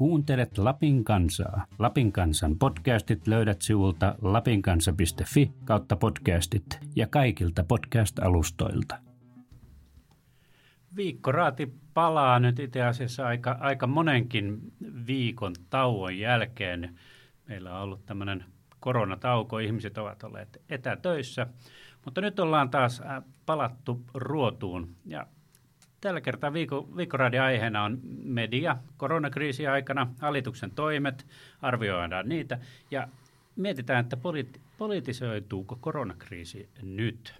Kuuntelet Lapin kansaa. Lapin kansan podcastit löydät sivulta lapinkansa.fi kautta podcastit ja kaikilta podcast-alustoilta. Viikkoraati palaa nyt itse asiassa aika, aika monenkin viikon tauon jälkeen. Meillä on ollut tämmöinen koronatauko, ihmiset ovat olleet etätöissä, mutta nyt ollaan taas äh, palattu ruotuun ja Tällä kertaa viikko, viikkoraadin aiheena on media koronakriisi aikana, hallituksen toimet, arvioidaan niitä ja mietitään, että politi- politisoituuko koronakriisi nyt.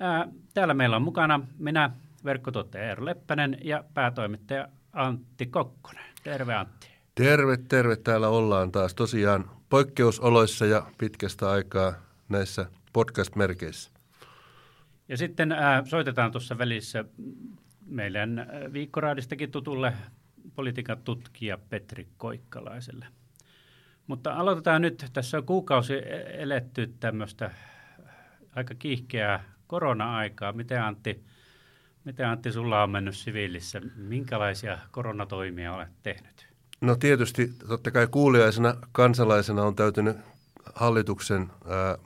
Ää, täällä meillä on mukana minä, verkkotuottaja Eero Leppänen ja päätoimittaja Antti Kokkonen. Terve Antti. Terve, terve. Täällä ollaan taas tosiaan poikkeusoloissa ja pitkästä aikaa näissä podcast-merkeissä. Ja sitten ää, soitetaan tuossa välissä meidän äh, viikkoraadistakin tutulle politiikan tutkija Petri Koikkalaiselle. Mutta aloitetaan nyt. Tässä on kuukausi e- eletty tämmöistä aika kiihkeää korona-aikaa. Miten Antti, miten Antti sulla on mennyt siviilissä? Minkälaisia koronatoimia olet tehnyt? No tietysti totta kai kuuliaisena kansalaisena on täytynyt hallituksen ää,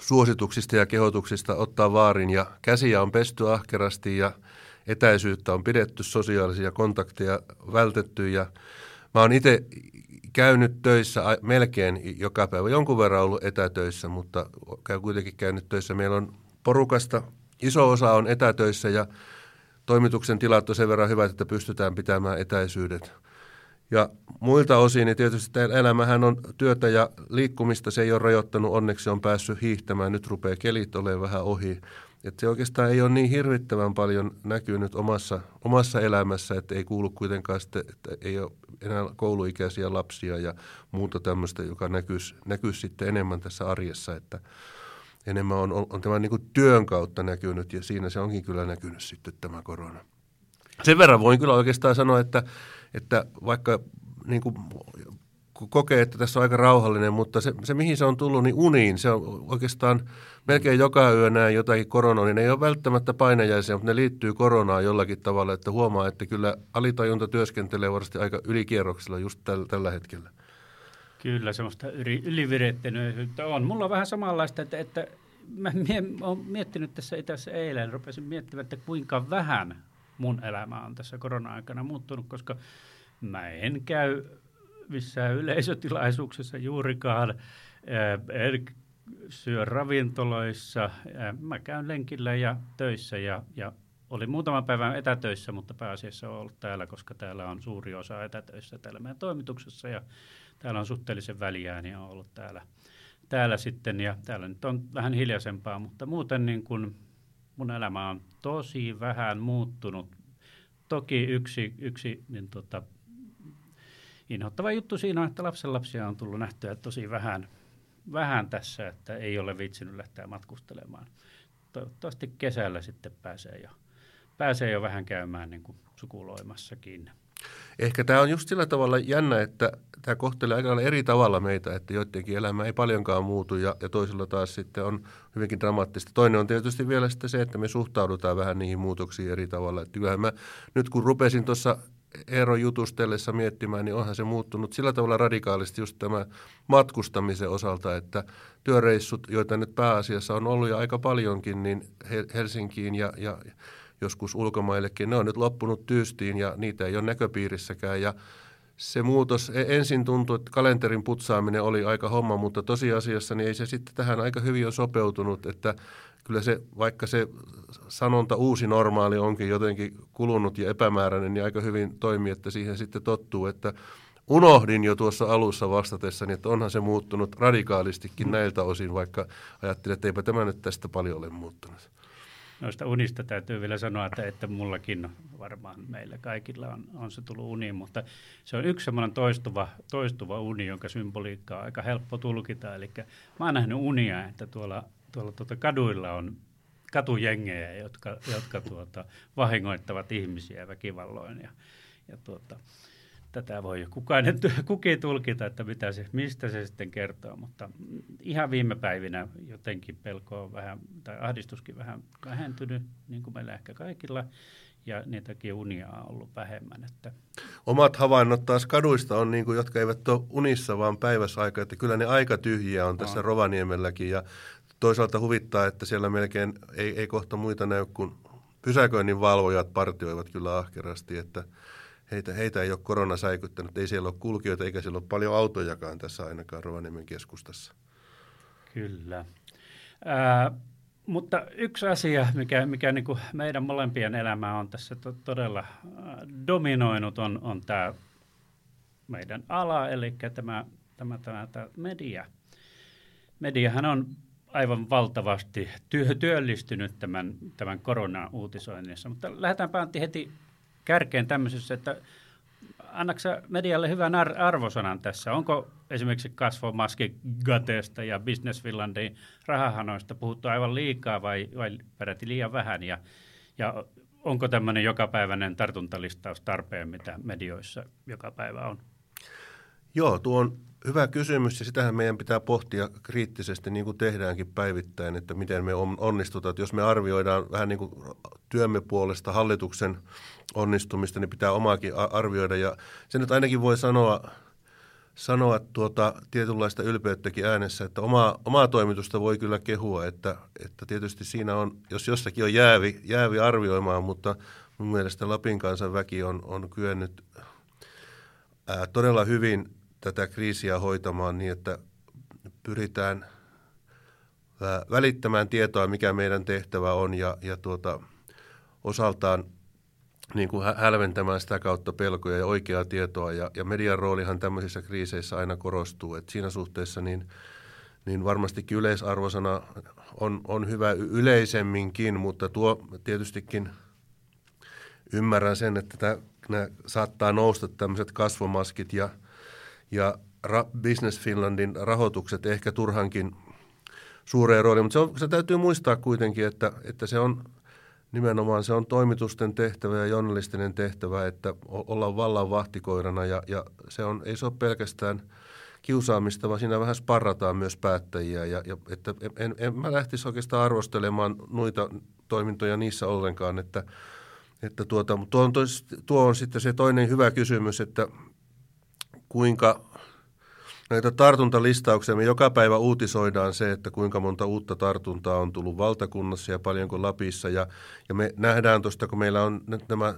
suosituksista ja kehotuksista ottaa vaarin ja käsiä on pesty ahkerasti ja – etäisyyttä on pidetty, sosiaalisia kontakteja vältetty ja mä oon itse käynyt töissä melkein joka päivä, jonkun verran ollut etätöissä, mutta käy kuitenkin käynyt töissä. Meillä on porukasta, iso osa on etätöissä ja toimituksen tilat on sen verran hyvät, että pystytään pitämään etäisyydet. Ja muilta osin, niin tietysti tämä elämähän on työtä ja liikkumista, se ei ole rajoittanut, onneksi on päässyt hiihtämään, nyt rupeaa kelit olemaan vähän ohi. Että se oikeastaan ei ole niin hirvittävän paljon näkynyt omassa, omassa elämässä, että ei kuulu kuitenkaan sitten, että ei ole enää kouluikäisiä lapsia ja muuta tämmöistä, joka näkyisi, näkyisi sitten enemmän tässä arjessa, että enemmän on, on, on tämä niin työn kautta näkynyt ja siinä se onkin kyllä näkynyt sitten tämä korona. Sen verran voin kyllä oikeastaan sanoa, että, että vaikka niin kuin kokee, että tässä on aika rauhallinen, mutta se, se mihin se on tullut, niin uniin, se on oikeastaan melkein joka yö näin jotakin koronaa, niin ne ei ole välttämättä painajaisia, mutta ne liittyy koronaan jollakin tavalla, että huomaa, että kyllä alitajunta työskentelee varmasti aika ylikierroksella just tällä, tällä hetkellä. Kyllä, semmoista ylivirettynyttä on. Mulla on vähän samanlaista, että, että mä olen miettinyt tässä itse eilen, rupesin miettimään, että kuinka vähän mun elämä on tässä korona-aikana muuttunut, koska mä en käy missään yleisötilaisuuksessa juurikaan. En syö ravintoloissa. Mä käyn lenkillä ja töissä ja, ja olin muutaman päivän etätöissä, mutta pääasiassa olen ollut täällä, koska täällä on suuri osa etätöissä täällä meidän toimituksessa ja täällä on suhteellisen väliään ja on ollut täällä, täällä sitten ja täällä nyt on vähän hiljaisempaa, mutta muuten niin kuin mun elämä on tosi vähän muuttunut. Toki yksi, yksi niin tota, inhottava juttu siinä on, että lapsenlapsia on tullut nähtyä tosi vähän, vähän tässä, että ei ole vitsinyt lähteä matkustelemaan. Toivottavasti kesällä sitten pääsee jo, pääsee jo vähän käymään niin kuin sukuloimassakin. Ehkä tämä on just sillä tavalla jännä, että tämä kohtelee aika eri tavalla meitä, että joidenkin elämä ei paljonkaan muutu ja, ja toisilla taas sitten on hyvinkin dramaattista. Toinen on tietysti vielä sitten se, että me suhtaudutaan vähän niihin muutoksiin eri tavalla. Että kyllähän mä nyt kun rupesin tuossa Eero jutustellessa miettimään, niin onhan se muuttunut sillä tavalla radikaalisti just tämä matkustamisen osalta, että työreissut, joita nyt pääasiassa on ollut ja aika paljonkin, niin Helsinkiin ja, ja joskus ulkomaillekin, ne on nyt loppunut tyystiin ja niitä ei ole näköpiirissäkään. Ja se muutos e, ensin tuntui, että kalenterin putsaaminen oli aika homma, mutta tosiasiassa niin ei se sitten tähän aika hyvin ole sopeutunut, että kyllä se, vaikka se sanonta uusi normaali onkin jotenkin kulunut ja epämääräinen, niin aika hyvin toimii, että siihen sitten tottuu, että unohdin jo tuossa alussa vastatessani, että onhan se muuttunut radikaalistikin näiltä osin, vaikka ajattelin, että eipä tämä nyt tästä paljon ole muuttunut. Noista unista täytyy vielä sanoa, että, että mullakin varmaan meillä kaikilla on, on se tullut uni, mutta se on yksi semmoinen toistuva, toistuva uni, jonka symboliikka on aika helppo tulkita. Eli mä oon nähnyt unia, että tuolla tuolla tuota kaduilla on katujengejä, jotka, jotka tuota, vahingoittavat ihmisiä väkivalloin. Ja, ja tuota, tätä voi kukainen, kukin tulkita, että mitä se, mistä se sitten kertoo, mutta ihan viime päivinä jotenkin pelko on vähän, tai ahdistuskin vähän vähentynyt, niin kuin meillä ehkä kaikilla. ja niitäkin unia on ollut vähemmän. Että. Omat havainnot taas kaduista on, niin kuin, jotka eivät ole unissa, vaan päiväsaika, että kyllä ne aika tyhjiä on tässä on. Rovaniemelläkin ja toisaalta huvittaa, että siellä melkein ei, ei kohta muita näy kuin pysäköinnin valvojat partioivat kyllä ahkerasti, että heitä, heitä ei ole korona säikyttänyt, ei siellä ole kulkijoita eikä siellä ole paljon autojakaan tässä ainakaan Rovaniemen keskustassa. Kyllä. Ää, mutta yksi asia, mikä, mikä niin kuin meidän molempien elämää on tässä to, todella dominoinut, on, on tämä meidän ala, eli tämä, tämä, tämä, tämä media. Mediahan on aivan valtavasti työ, työllistynyt tämän, tämän korona-uutisoinnissa, mutta lähdetäänpä Antti heti kärkeen tämmöisessä, että annaksa medialle hyvän ar- arvosanan tässä? Onko esimerkiksi kasvomaski Gateesta ja Business Finlandin rahahanoista puhuttu aivan liikaa vai, vai peräti liian vähän? Ja, ja onko tämmöinen jokapäiväinen tartuntalistaus tarpeen, mitä medioissa joka päivä on? Joo, tuo on hyvä kysymys ja sitähän meidän pitää pohtia kriittisesti niin kuin tehdäänkin päivittäin, että miten me onnistutaan. Että jos me arvioidaan vähän niin kuin työmme puolesta hallituksen onnistumista, niin pitää omaakin arvioida. Ja se nyt ainakin voi sanoa, sanoa tuota tietynlaista ylpeyttäkin äänessä, että omaa, omaa toimitusta voi kyllä kehua, että, että tietysti siinä on, jos jossakin on jäävi, jäävi arvioimaan, mutta mun mielestä Lapin kansan väki on, on kyennyt ää, todella hyvin tätä kriisiä hoitamaan niin, että pyritään välittämään tietoa, mikä meidän tehtävä on ja, ja tuota, osaltaan niin kuin hälventämään sitä kautta pelkoja ja oikeaa tietoa. Ja, ja median roolihan tämmöisissä kriiseissä aina korostuu. Et siinä suhteessa niin, niin varmastikin yleisarvosana on, on hyvä yleisemminkin, mutta tuo tietystikin ymmärrän sen, että nämä saattaa nousta tämmöiset kasvomaskit ja, ja Ra- Business Finlandin rahoitukset ehkä turhankin suureen rooliin. Mutta se, on, se täytyy muistaa kuitenkin, että, että se on – nimenomaan se on toimitusten tehtävä ja journalistinen tehtävä, että ollaan vallan vahtikoirana ja, ja se on, ei se ole pelkästään kiusaamista, vaan siinä vähän sparrataan myös päättäjiä. Ja, ja että en, en mä lähtisi oikeastaan arvostelemaan noita toimintoja niissä ollenkaan, että, että tuota, tuo, on tos, tuo on sitten se toinen hyvä kysymys, että kuinka näitä tartuntalistauksia. Me joka päivä uutisoidaan se, että kuinka monta uutta tartuntaa on tullut valtakunnassa ja paljonko Lapissa. Ja, ja me nähdään tuosta, kun meillä on nyt nämä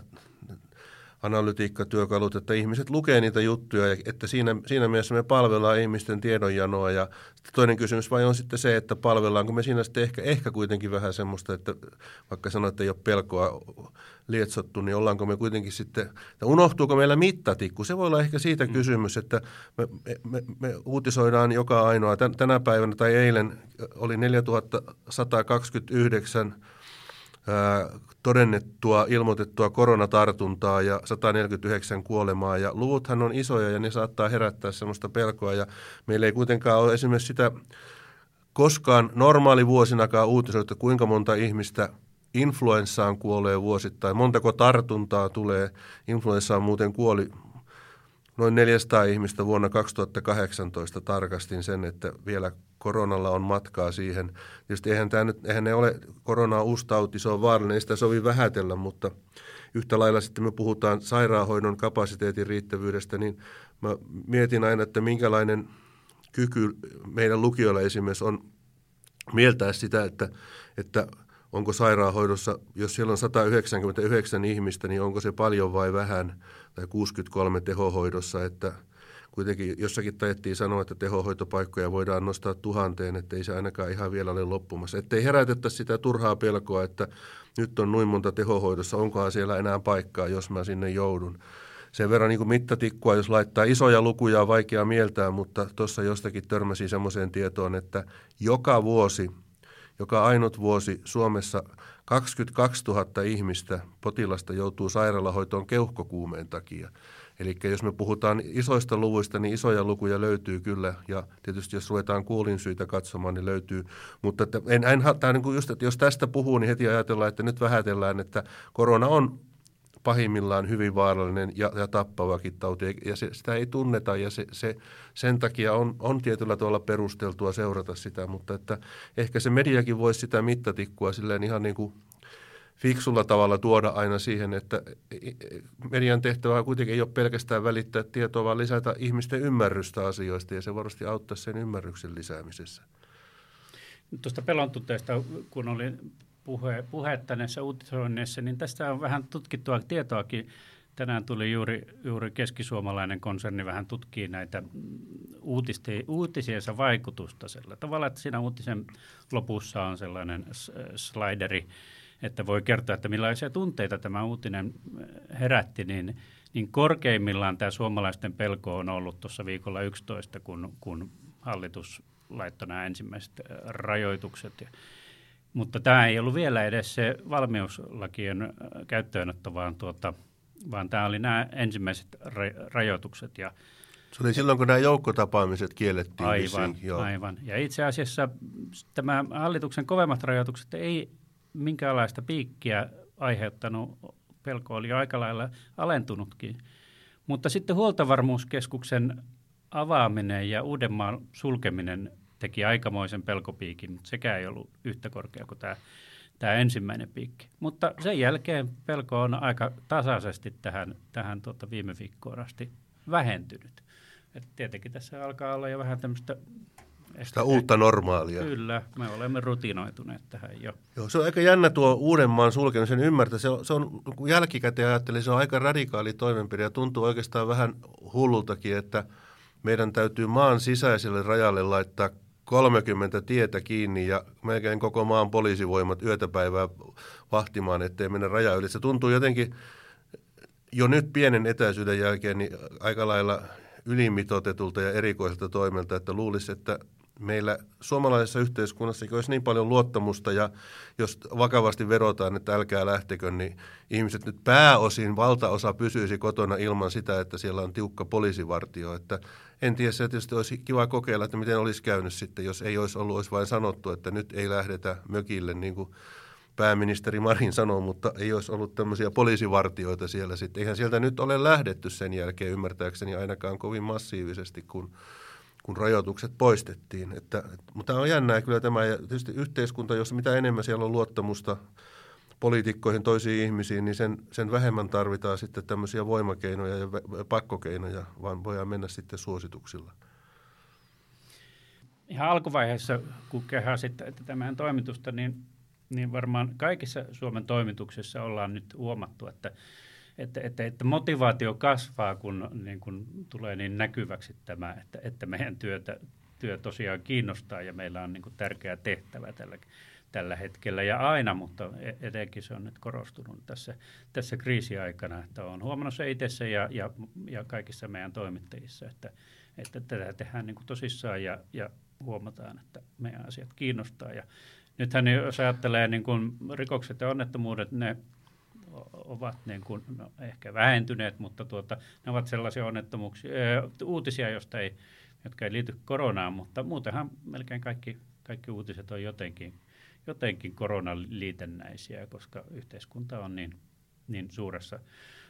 analytiikkatyökalut, että ihmiset lukee niitä juttuja, ja että siinä, siinä mielessä me palvellaan ihmisten tiedonjanoa. Ja toinen kysymys vai on sitten se, että palvellaanko me siinä sitten ehkä, ehkä kuitenkin vähän semmoista, että vaikka sanoit, että ei ole pelkoa lietsottu, niin ollaanko me kuitenkin sitten, että unohtuuko meillä mittatikku? Se voi olla ehkä siitä mm. kysymys, että me, me, me uutisoidaan joka ainoa. Tänä päivänä tai eilen oli 4129 todennettua, ilmoitettua koronatartuntaa ja 149 kuolemaa. Ja luvuthan on isoja ja ne saattaa herättää sellaista pelkoa. Ja meillä ei kuitenkaan ole esimerkiksi sitä koskaan normaalivuosinakaan uutisoitu, kuinka monta ihmistä influenssaan kuolee vuosittain. Montako tartuntaa tulee? Influenssaan muuten kuoli noin 400 ihmistä vuonna 2018 tarkastin sen, että vielä koronalla on matkaa siihen. Tietysti eihän, tämä nyt, eihän ne ole, korona on uusi tauti, se on vaarallinen, ei sitä sovi vähätellä, mutta yhtä lailla sitten me puhutaan sairaanhoidon kapasiteetin riittävyydestä, niin mä mietin aina, että minkälainen kyky meidän lukijoilla esimerkiksi on mieltää sitä, että, että onko sairaanhoidossa, jos siellä on 199 ihmistä, niin onko se paljon vai vähän, tai 63 tehohoidossa, että – kuitenkin jossakin tajettiin sanoa, että tehohoitopaikkoja voidaan nostaa tuhanteen, että ei se ainakaan ihan vielä ole loppumassa. Että ei herätettäisi sitä turhaa pelkoa, että nyt on noin monta tehohoidossa, onkohan siellä enää paikkaa, jos mä sinne joudun. Sen verran niin kuin mittatikkua, jos laittaa isoja lukuja, on vaikea mieltää, mutta tuossa jostakin törmäsi semmoiseen tietoon, että joka vuosi, joka ainut vuosi Suomessa 22 000 ihmistä, potilasta joutuu sairaalahoitoon keuhkokuumeen takia. Eli jos me puhutaan isoista luvuista, niin isoja lukuja löytyy kyllä, ja tietysti jos ruvetaan kuulinsyitä katsomaan, niin löytyy. Mutta että en, en, tämä niin kuin just, että jos tästä puhuu, niin heti ajatellaan, että nyt vähätellään, että korona on pahimmillaan hyvin vaarallinen ja, ja tappavakin tauti, ja se, sitä ei tunneta, ja se, se, sen takia on, on tietyllä tavalla perusteltua seurata sitä, mutta että ehkä se mediakin voisi sitä mittatikkua silleen ihan niin kuin fiksulla tavalla tuoda aina siihen, että median tehtävä kuitenkin ei ole pelkästään välittää tietoa, vaan lisätä ihmisten ymmärrystä asioista ja se varmasti auttaa sen ymmärryksen lisäämisessä. Tuosta pelontuteesta, kun oli puhe, puhetta näissä uutisoinneissa, niin tästä on vähän tutkittua tietoakin. Tänään tuli juuri, juuri keskisuomalainen konserni vähän tutkii näitä uutisiensa vaikutusta sillä tavalla, että siinä uutisen lopussa on sellainen slideri, että voi kertoa, että millaisia tunteita tämä uutinen herätti, niin, niin korkeimmillaan tämä suomalaisten pelko on ollut tuossa viikolla 11, kun, kun hallitus laittoi nämä ensimmäiset rajoitukset. Ja, mutta tämä ei ollut vielä edes se valmiuslakien käyttöönotto, vaan, tuota, vaan tämä oli nämä ensimmäiset ra- rajoitukset. Ja, se oli silloin, kun nämä joukkotapaamiset kiellettiin. Aivan, Joo. aivan. Ja itse asiassa tämä hallituksen kovemmat rajoitukset ei minkäänlaista piikkiä aiheuttanut. Pelko oli aika lailla alentunutkin. Mutta sitten huoltovarmuuskeskuksen avaaminen ja Uudenmaan sulkeminen teki aikamoisen pelkopiikin, mutta sekä ei ollut yhtä korkea kuin tämä, tämä ensimmäinen piikki. Mutta sen jälkeen pelko on aika tasaisesti tähän, tähän tuota viime viikkoon asti vähentynyt. Et tietenkin tässä alkaa olla jo vähän tämmöistä sitä uutta normaalia. Kyllä, me olemme rutinoituneet tähän jo. Joo, se on aika jännä tuo Uudenmaan sulkeminen, sen ymmärtää. Se on, se on kun jälkikäteen ajattelin, se on aika radikaali toimenpide ja tuntuu oikeastaan vähän hullultakin, että meidän täytyy maan sisäiselle rajalle laittaa 30 tietä kiinni ja melkein koko maan poliisivoimat yötä päivää vahtimaan, ettei mennä raja yli. Se tuntuu jotenkin jo nyt pienen etäisyyden jälkeen niin aika lailla ylimitotetulta ja erikoiselta toimelta, että luulisi, että meillä suomalaisessa yhteiskunnassa olisi niin paljon luottamusta ja jos vakavasti verotaan, että älkää lähtekö, niin ihmiset nyt pääosin, valtaosa pysyisi kotona ilman sitä, että siellä on tiukka poliisivartio. Että en tiedä, se tietysti olisi kiva kokeilla, että miten olisi käynyt sitten, jos ei olisi ollut, olisi vain sanottu, että nyt ei lähdetä mökille, niin kuin pääministeri Marin sanoi, mutta ei olisi ollut tämmöisiä poliisivartioita siellä sitten. Eihän sieltä nyt ole lähdetty sen jälkeen ymmärtääkseni ainakaan kovin massiivisesti, kun kun rajoitukset poistettiin. Että, mutta on jännää kyllä tämä, ja tietysti yhteiskunta, jossa mitä enemmän siellä on luottamusta poliitikkoihin, toisiin ihmisiin, niin sen, sen vähemmän tarvitaan sitten tämmöisiä voimakeinoja ja pakkokeinoja, vaan voidaan mennä sitten suosituksilla. Ihan alkuvaiheessa, kun kehasit tämän toimitusta, niin, niin varmaan kaikissa Suomen toimituksissa ollaan nyt huomattu, että että, että, että motivaatio kasvaa, kun, niin kun tulee niin näkyväksi tämä, että, että meidän työtä, työ tosiaan kiinnostaa ja meillä on niin kuin tärkeä tehtävä tällä, tällä hetkellä ja aina, mutta e, etenkin se on nyt korostunut tässä, tässä kriisiaikana, että olen huomannut se itse ja, ja, ja kaikissa meidän toimittajissa, että, että tätä tehdään niin kuin tosissaan ja, ja huomataan, että meidän asiat kiinnostaa. Ja nythän jos ajattelee niin kuin rikokset ja onnettomuudet, ne ovat niin kuin, no, ehkä vähentyneet, mutta tuota, ne ovat sellaisia onnettomuuksia, ää, uutisia, joista ei, jotka ei liity koronaan, mutta muutenhan melkein kaikki, kaikki uutiset on jotenkin, jotenkin koronaliitännäisiä, koska yhteiskunta on niin, niin suuressa,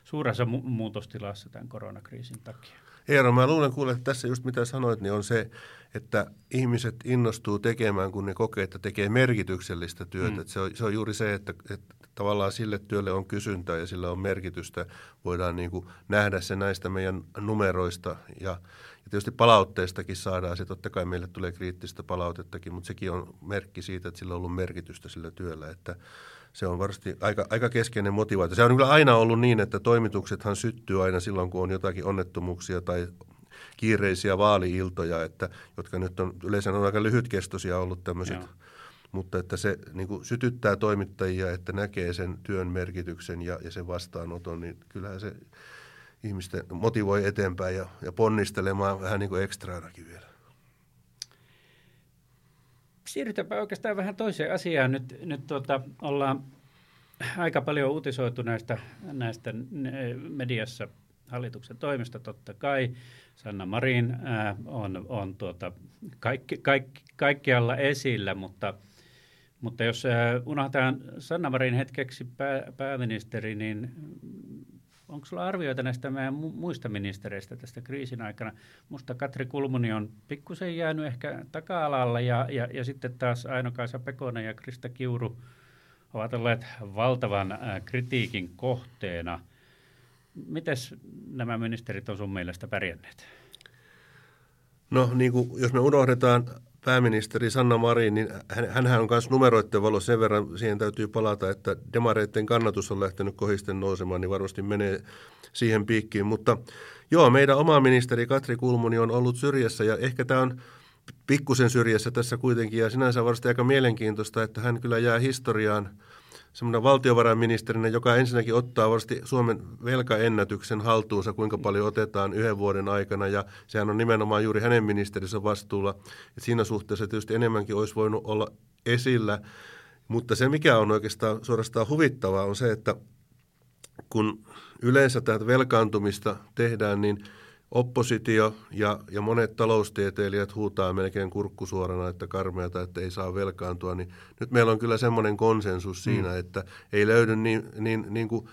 suuressa mu- muutostilassa tämän koronakriisin takia. Eero, mä luulen kuule, että tässä just mitä sanoit, niin on se, että ihmiset innostuu tekemään, kun ne kokee, että tekee merkityksellistä työtä. Mm. se, on, se on juuri se, että, että tavallaan sille työlle on kysyntää ja sillä on merkitystä. Voidaan niin kuin nähdä se näistä meidän numeroista ja, ja tietysti palautteestakin saadaan se. Totta kai meille tulee kriittistä palautettakin, mutta sekin on merkki siitä, että sillä on ollut merkitystä sillä työllä, että se on varmasti aika, aika keskeinen motivaatio. Se on kyllä aina ollut niin, että toimituksethan syttyy aina silloin, kun on jotakin onnettomuuksia tai kiireisiä vaaliiltoja, että, jotka nyt on yleensä on aika lyhytkestoisia ollut tämmöiset mutta että se niin kuin sytyttää toimittajia, että näkee sen työn merkityksen ja, ja sen vastaanoton, niin kyllähän se ihmisten motivoi eteenpäin ja, ja ponnistelemaan vähän niin kuin ekstraanakin vielä. Siirrytäänpä oikeastaan vähän toiseen asiaan. Nyt, nyt tuota, ollaan aika paljon uutisoitu näistä, näistä mediassa hallituksen toimesta totta kai. Sanna Marin ää, on, on tuota, kaikki, kaikki, kaikkialla esillä, mutta – mutta jos äh, unohdetaan Sanna Marin hetkeksi pää, pääministeri, niin onko sulla arvioita näistä meidän muista ministereistä tästä kriisin aikana? Musta Katri Kulmuni on pikkusen jäänyt ehkä taka-alalla ja, ja, ja sitten taas Aino-Kaisa Pekonen ja Krista Kiuru ovat olleet valtavan kritiikin kohteena. Miten nämä ministerit on sun mielestä pärjänneet? No niin kuin, jos me unohdetaan pääministeri Sanna Marin, niin hän, hän on myös numeroiden valo sen verran, siihen täytyy palata, että demareiden kannatus on lähtenyt kohisten nousemaan, niin varmasti menee siihen piikkiin. Mutta joo, meidän oma ministeri Katri Kulmuni on ollut syrjässä ja ehkä tämä on pikkusen syrjässä tässä kuitenkin ja sinänsä varmasti aika mielenkiintoista, että hän kyllä jää historiaan – semmoinen valtiovarainministerinä, joka ensinnäkin ottaa varmasti Suomen velkaennätyksen haltuunsa, kuinka paljon otetaan yhden vuoden aikana, ja sehän on nimenomaan juuri hänen ministerinsä vastuulla. Et siinä suhteessa tietysti enemmänkin olisi voinut olla esillä, mutta se mikä on oikeastaan suorastaan huvittavaa on se, että kun yleensä tätä velkaantumista tehdään, niin – oppositio ja, ja monet taloustieteilijät huutaa melkein kurkkusuorana, että karmeata, että ei saa velkaantua, niin nyt meillä on kyllä semmoinen konsensus siinä, mm. että ei löydy niin, niin, niin kuin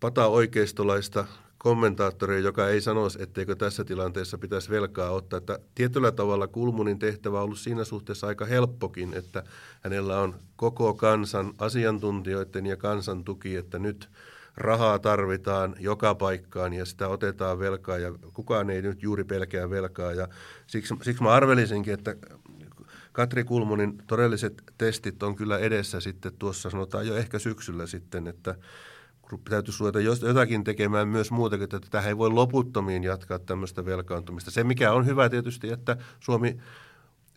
pata oikeistolaista kommentaattoria, joka ei sanoisi, etteikö tässä tilanteessa pitäisi velkaa ottaa. Että tietyllä tavalla Kulmunin tehtävä on ollut siinä suhteessa aika helppokin, että hänellä on koko kansan asiantuntijoiden ja kansan tuki, että nyt – rahaa tarvitaan joka paikkaan ja sitä otetaan velkaa ja kukaan ei nyt juuri pelkää velkaa. Ja siksi, siksi mä arvelisinkin, että Katri Kulmunin todelliset testit on kyllä edessä sitten tuossa sanotaan jo ehkä syksyllä sitten, että täytyisi ruveta jotakin tekemään myös muutakin, että tähän ei voi loputtomiin jatkaa tämmöistä velkaantumista. Se mikä on hyvä tietysti, että Suomi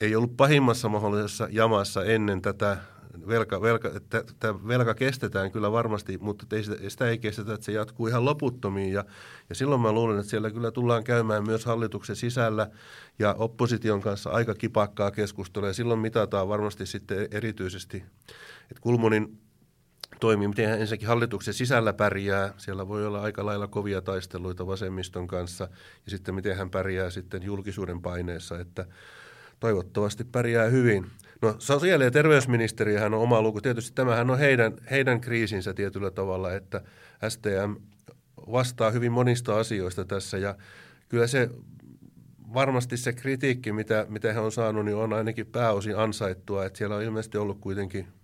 ei ollut pahimmassa mahdollisessa jamassa ennen tätä velka, velka, että velka kestetään kyllä varmasti, mutta ei sitä, sitä ei kestetä, että se jatkuu ihan loputtomiin. Ja, ja silloin mä luulen, että siellä kyllä tullaan käymään myös hallituksen sisällä ja opposition kanssa aika kipakkaa keskustelua. Ja silloin mitataan varmasti sitten erityisesti, että Kulmunin toimii, miten hän ensinnäkin hallituksen sisällä pärjää. Siellä voi olla aika lailla kovia taisteluita vasemmiston kanssa ja sitten miten hän pärjää sitten julkisuuden paineessa, että toivottavasti pärjää hyvin. No sosiaali- ja terveysministeriöhän on oma luku. Tietysti tämähän on heidän, heidän kriisinsä tietyllä tavalla, että STM vastaa hyvin monista asioista tässä ja kyllä se varmasti se kritiikki, mitä, mitä he on saanut, niin on ainakin pääosin ansaittua, että siellä on ilmeisesti ollut kuitenkin –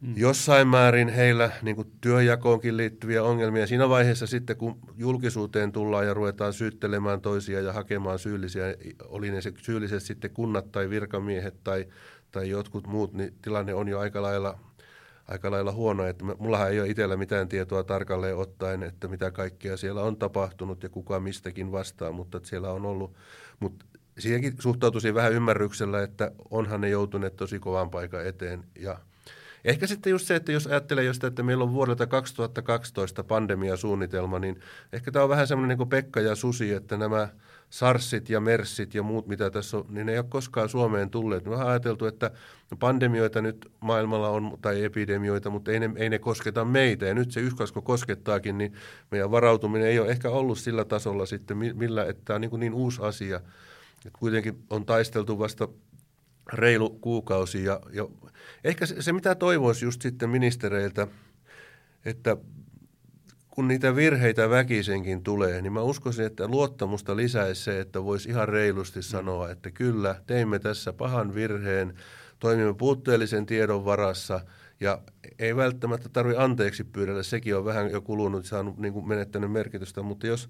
Mm. Jossain määrin heillä niin kuin työjakoonkin liittyviä ongelmia. Siinä vaiheessa sitten, kun julkisuuteen tullaan ja ruvetaan syyttelemään toisia ja hakemaan syyllisiä, oli ne se syylliset sitten kunnat tai virkamiehet tai, tai jotkut muut, niin tilanne on jo aika lailla, aika lailla huono. Että mullahan ei ole itsellä mitään tietoa tarkalleen ottaen, että mitä kaikkea siellä on tapahtunut ja kuka mistäkin vastaa, mutta että siellä on ollut. Mutta siihenkin suhtautuisin vähän ymmärryksellä, että onhan ne joutuneet tosi kovan paikan eteen ja – Ehkä sitten just se, että jos ajattelee just, että meillä on vuodelta 2012 pandemiasuunnitelma, niin ehkä tämä on vähän semmoinen niin kuin Pekka ja Susi, että nämä SARSit ja MERSit ja muut, mitä tässä on, niin ne ei ole koskaan Suomeen tulleet. Me on ajateltu, että pandemioita nyt maailmalla on, tai epidemioita, mutta ei ne, ei ne kosketa meitä. Ja nyt se yhkasko koskettaakin, niin meidän varautuminen ei ole ehkä ollut sillä tasolla sitten, millä, että tämä on niin, niin uusi asia. Että kuitenkin on taisteltu vasta reilu kuukausi ja, ja ehkä se, se, mitä toivoisi just sitten ministereiltä, että kun niitä virheitä väkisenkin tulee, niin mä uskoisin, että luottamusta lisäisi se, että voisi ihan reilusti mm. sanoa, että kyllä, teimme tässä pahan virheen, toimimme puutteellisen tiedon varassa ja ei välttämättä tarvitse anteeksi pyydellä, sekin on vähän jo kulunut, saanut niin kuin menettänyt merkitystä, mutta jos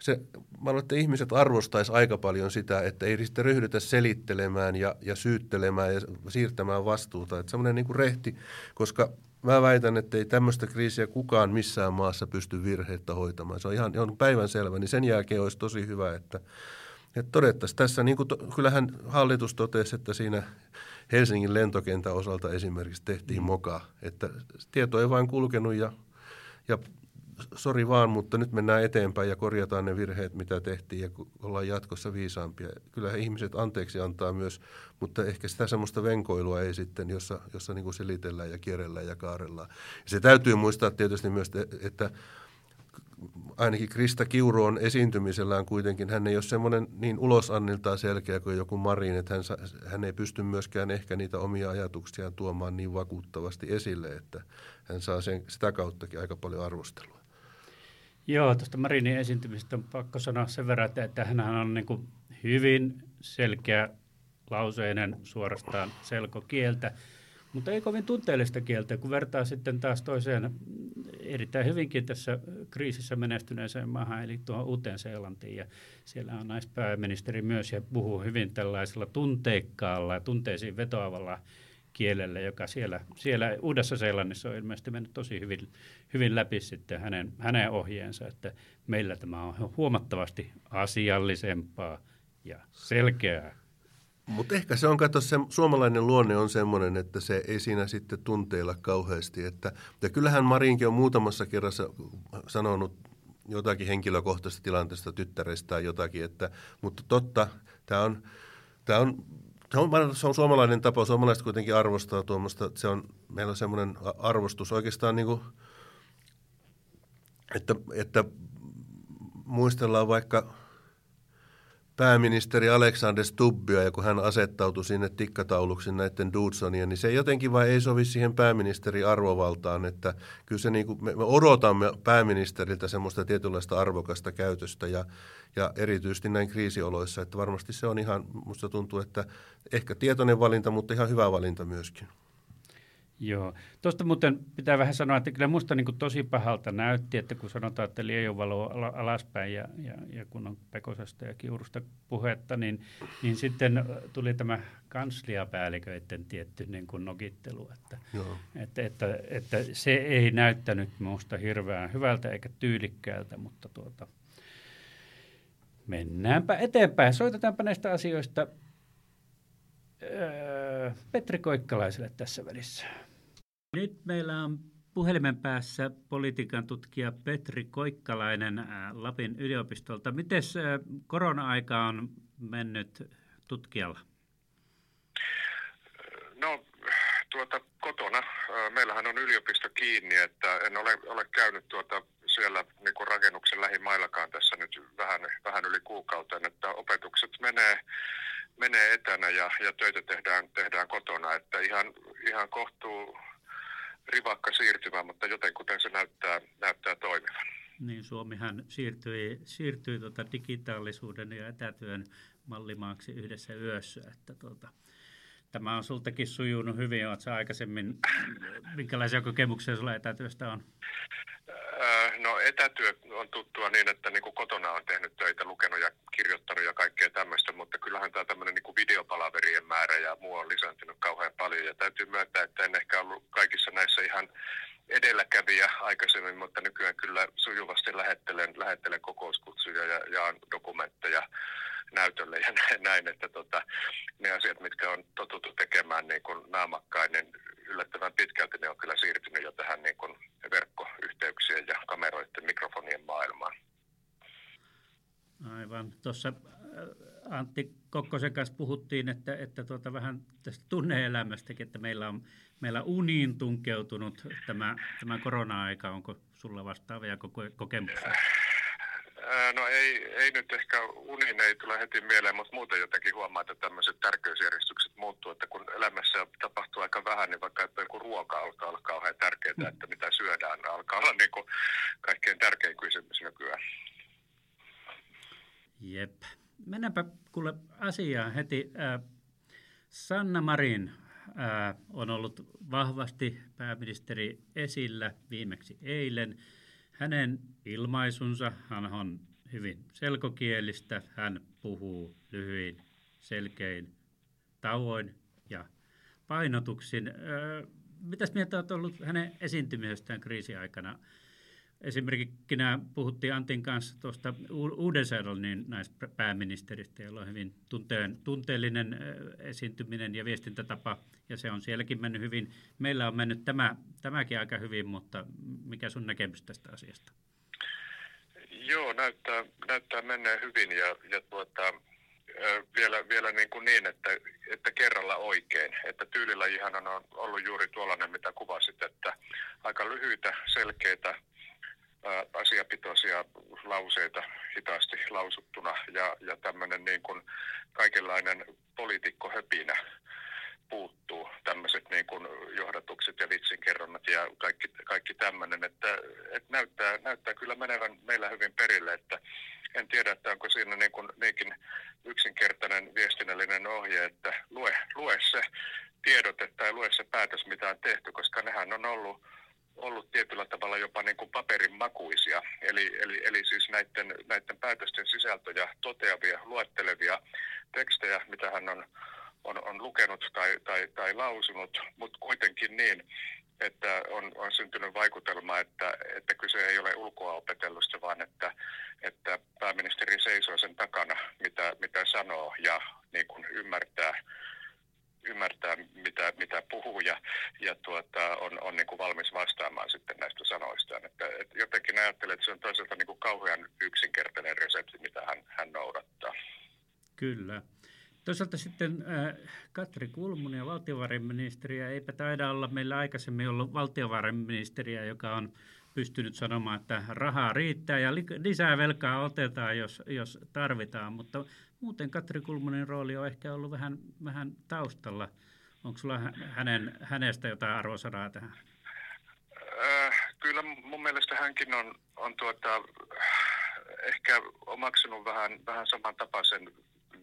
se, mä luulen, että ihmiset arvostaisi aika paljon sitä, että ei sitten ryhdytä selittelemään ja, ja syyttelemään ja siirtämään vastuuta. Että semmoinen niin kuin rehti, koska mä väitän, että ei tämmöistä kriisiä kukaan missään maassa pysty virheettä hoitamaan. Se on ihan on päivän selvä, niin sen jälkeen olisi tosi hyvä, että, että todettaisiin tässä, niin kuin to, kyllähän hallitus totesi, että siinä Helsingin lentokentän osalta esimerkiksi tehtiin mm. moka, että tieto ei vain kulkenut ja, ja sori vaan, mutta nyt mennään eteenpäin ja korjataan ne virheet, mitä tehtiin ja ollaan jatkossa viisaampia. Kyllä ihmiset anteeksi antaa myös, mutta ehkä sitä semmoista venkoilua ei sitten, jossa, jossa niin kuin selitellään ja kierrellään ja kaarellaan. Se täytyy muistaa tietysti myös, että ainakin Krista Kiuru on esiintymisellään kuitenkin, hän ei ole semmoinen niin ulosanniltaan selkeä kuin joku Marin, että hän, hän ei pysty myöskään ehkä niitä omia ajatuksiaan tuomaan niin vakuuttavasti esille, että hän saa sen, sitä kauttakin aika paljon arvostelua. Joo, tuosta Marinin esiintymisestä on pakko sanoa sen verran, että, että hän on niin kuin hyvin selkeä lauseinen suorastaan selkokieltä, mutta ei kovin tunteellista kieltä, kun vertaa sitten taas toiseen erittäin hyvinkin tässä kriisissä menestyneeseen maahan, eli tuohon Uuteen Seelantiin. Ja siellä on naispääministeri myös ja puhuu hyvin tällaisella tunteikkaalla ja tunteisiin vetoavalla kielellä, joka siellä, siellä Uudessa Seelannissa on ilmeisesti mennyt tosi hyvin, hyvin läpi sitten hänen, hänen ohjeensa, että meillä tämä on huomattavasti asiallisempaa ja selkeää. Mutta ehkä se on, kato, se suomalainen luonne on semmoinen, että se ei siinä sitten tunteilla kauheasti. Että, ja kyllähän Marinkin on muutamassa kerrassa sanonut jotakin henkilökohtaisesta tilanteesta tyttärestä tai jotakin, että, mutta totta, tämä on, tämä on se on, se on suomalainen tapa, suomalaiset kuitenkin arvostaa tuommoista, se on, meillä on semmoinen arvostus oikeastaan niin kuin, että, että muistellaan vaikka pääministeri Alexander Stubbia, ja kun hän asettautui sinne tikkatauluksi näiden Dudsonia, niin se jotenkin vai ei sovi siihen pääministeri arvovaltaan, että kyllä se niin kuin, me, me odotamme pääministeriltä semmoista tietynlaista arvokasta käytöstä, ja, ja erityisesti näin kriisioloissa, että varmasti se on ihan, musta tuntuu, että ehkä tietoinen valinta, mutta ihan hyvä valinta myöskin. Joo. Tuosta muuten pitää vähän sanoa, että kyllä minusta niin tosi pahalta näytti, että kun sanotaan, että liejon valo alaspäin ja, ja, ja kun on Pekosesta ja Kiurusta puhetta, niin, niin sitten tuli tämä kansliapäälliköiden tietty niin kuin nokittelu, että, että, että, että, se ei näyttänyt minusta hirveän hyvältä eikä tyylikkäältä, mutta tuota, mennäänpä eteenpäin. Soitetaanpa näistä asioista öö, Petri Koikkalaiselle tässä välissä. Nyt meillä on puhelimen päässä politiikan tutkija Petri Koikkalainen Lapin yliopistolta. Miten korona-aika on mennyt tutkijalla? No tuota, kotona. Meillähän on yliopisto kiinni, että en ole, ole käynyt tuota siellä niin rakennuksen lähimaillakaan tässä nyt vähän, vähän yli kuukauteen, että opetukset menee, menee etänä ja, ja töitä tehdään, tehdään kotona, että ihan, ihan kohtuu rivakka siirtymä, mutta jotenkuten se näyttää, näyttää toimivan. Niin, Suomihan siirtyi, siirtyi tuota digitaalisuuden ja etätyön mallimaaksi yhdessä yössä, että tuota, tämä on sultakin sujunut hyvin. Oletko aikaisemmin, minkälaisia kokemuksia sinulla etätyöstä on? No etätyö on tuttua niin, että niin kuin kotona on tehnyt töitä, lukenut ja kirjoittanut ja kaikkea tämmöistä, mutta kyllähän tämä tämmöinen niin kuin videopalaverien määrä ja muu on lisääntynyt kauhean paljon. Ja täytyy myöntää, että en ehkä ollut kaikissa näissä ihan edelläkävijä aikaisemmin, mutta nykyään kyllä sujuvasti lähettelen, lähettelen kokouskutsuja ja jaan dokumentteja näytölle ja näin, että tota, ne asiat, mitkä on totuttu tekemään niin kuin naamakkain, niin yllättävän pitkälti ne on kyllä siirtynyt jo tähän niin kuin verkkoyhteyksien ja kameroiden mikrofonien maailmaan. Aivan. Tuossa äh, Antti Kokkosen kanssa puhuttiin, että, että tuota vähän tästä tunneelämästäkin, että meillä on meillä uniin tunkeutunut tämä, tämä korona-aika. Onko sulla vastaavia kokemuksia? No ei, ei nyt ehkä uniin ei tule heti mieleen, mutta muuten jotenkin huomaa, että tämmöiset tärkeysjärjestykset muuttuu, että kun elämässä tapahtuu aika vähän, niin vaikka että kun ruoka alkaa olla kauhean tärkeää, että mitä syödään, alkaa olla niin kuin kaikkein tärkein kysymys nykyään. Jep. Mennäänpä kuule asiaan heti. Sanna Marin on ollut vahvasti pääministeri esillä viimeksi eilen. Hänen ilmaisunsa hän on hyvin selkokielistä. Hän puhuu lyhyin, selkein tavoin ja painotuksin. Mitäs mieltä olet ollut hänen esiintymisestään kriisiaikana? Esimerkiksi puhuttiin Antin kanssa tuosta uuden niin näistä pääministeristä, jolla on hyvin tunteen, tunteellinen esiintyminen ja viestintätapa, ja se on sielläkin mennyt hyvin. Meillä on mennyt tämä, tämäkin aika hyvin, mutta mikä sun näkemys tästä asiasta? Joo, näyttää, näyttää menneen hyvin ja, ja tuota, vielä, vielä niin, kuin niin että, että kerralla oikein. Että tyylilajihan on ollut juuri tuollainen, mitä kuvasit, että aika lyhyitä, selkeitä, asiapitoisia lauseita hitaasti lausuttuna ja, ja tämmöinen niin kuin kaikenlainen poliitikkohöpinä puuttuu, tämmöiset niin kuin johdatukset ja vitsinkerronnat ja kaikki, kaikki tämmöinen, että, että näyttää, näyttää kyllä menevän meillä hyvin perille, että en tiedä, että onko siinä niin kuin niinkin yksinkertainen viestinnällinen ohje, että lue, lue se tiedote tai lue se päätös, nehän on ollut, ollut tietyllä tavalla jopa niin kuin paperin makuisia. Eli, eli, eli siis näiden, näiden päätösten sisältöjä toteavia, luettelevia tekstejä, mitä hän on, on, on lukenut tai, tai, tai lausunut, mutta kuitenkin niin, että on, on syntynyt vaikutelma, että, että kyse ei ole ulkoa opetellusta, vaan että, että pääministeri seisoo sen takana, mitä, mitä sanoo ja niin kuin ymmärtää, ymmärtää mitä, mitä puhuu ja, ja tuota, on, on niin kuin valmis vastaamaan sitten näistä sanoistaan. Että, että jotenkin ajattelen, että se on toisaalta niin kuin kauhean yksinkertainen resepti, mitä hän, hän noudattaa. Kyllä. Toisaalta sitten äh, Katri Kulmun ja valtiovarainministeriä, eipä taida olla meillä aikaisemmin ollut valtiovarainministeriä, joka on pystynyt sanomaan, että rahaa riittää ja lisää velkaa otetaan, jos, jos tarvitaan. Mutta muuten Katri Kulmunin rooli on ehkä ollut vähän, vähän taustalla. Onko sulla hänen, hänestä jotain arvosanaa tähän? Äh, kyllä mun mielestä hänkin on, on tuota, ehkä omaksunut vähän, vähän samantapaisen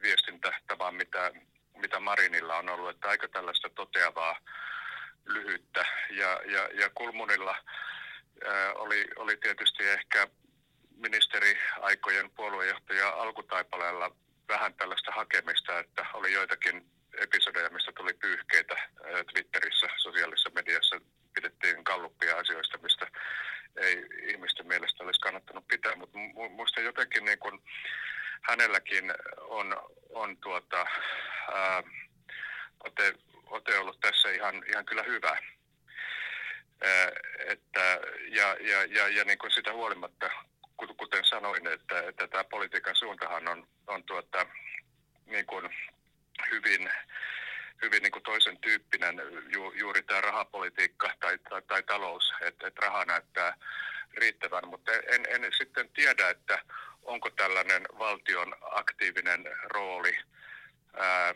viestintätavan, mitä, mitä Marinilla on ollut, että aika tällaista toteavaa lyhyttä. Ja, ja, ja Kulmunilla ää, oli, oli tietysti ehkä ministeriaikojen puoluejohtaja alkutaipaleella vähän tällaista hakemista, että oli joitakin episodeja, mistä tuli pyyhkeitä Twitterissä, sosiaalisessa mediassa pidettiin kalluppia asioista, mistä ei ihmisten mielestä olisi kannattanut pitää, mutta muista jotenkin niin kuin hänelläkin on, on tuota, ää, ote, ote ollut tässä ihan, ihan kyllä hyvä. Ää, että, ja, ja, ja, ja niin kuin sitä huolimatta, kuten sanoin, että, että tämä politiikan suuntahan on, on tuota, niin kuin hyvin, hyvin niin kuin toisen tyyppinen ju, juuri tämä rahapolitiikka tai, tai, tai talous, että, että raha näyttää riittävän, mutta en, en sitten tiedä, että onko tällainen valtion aktiivinen rooli ää,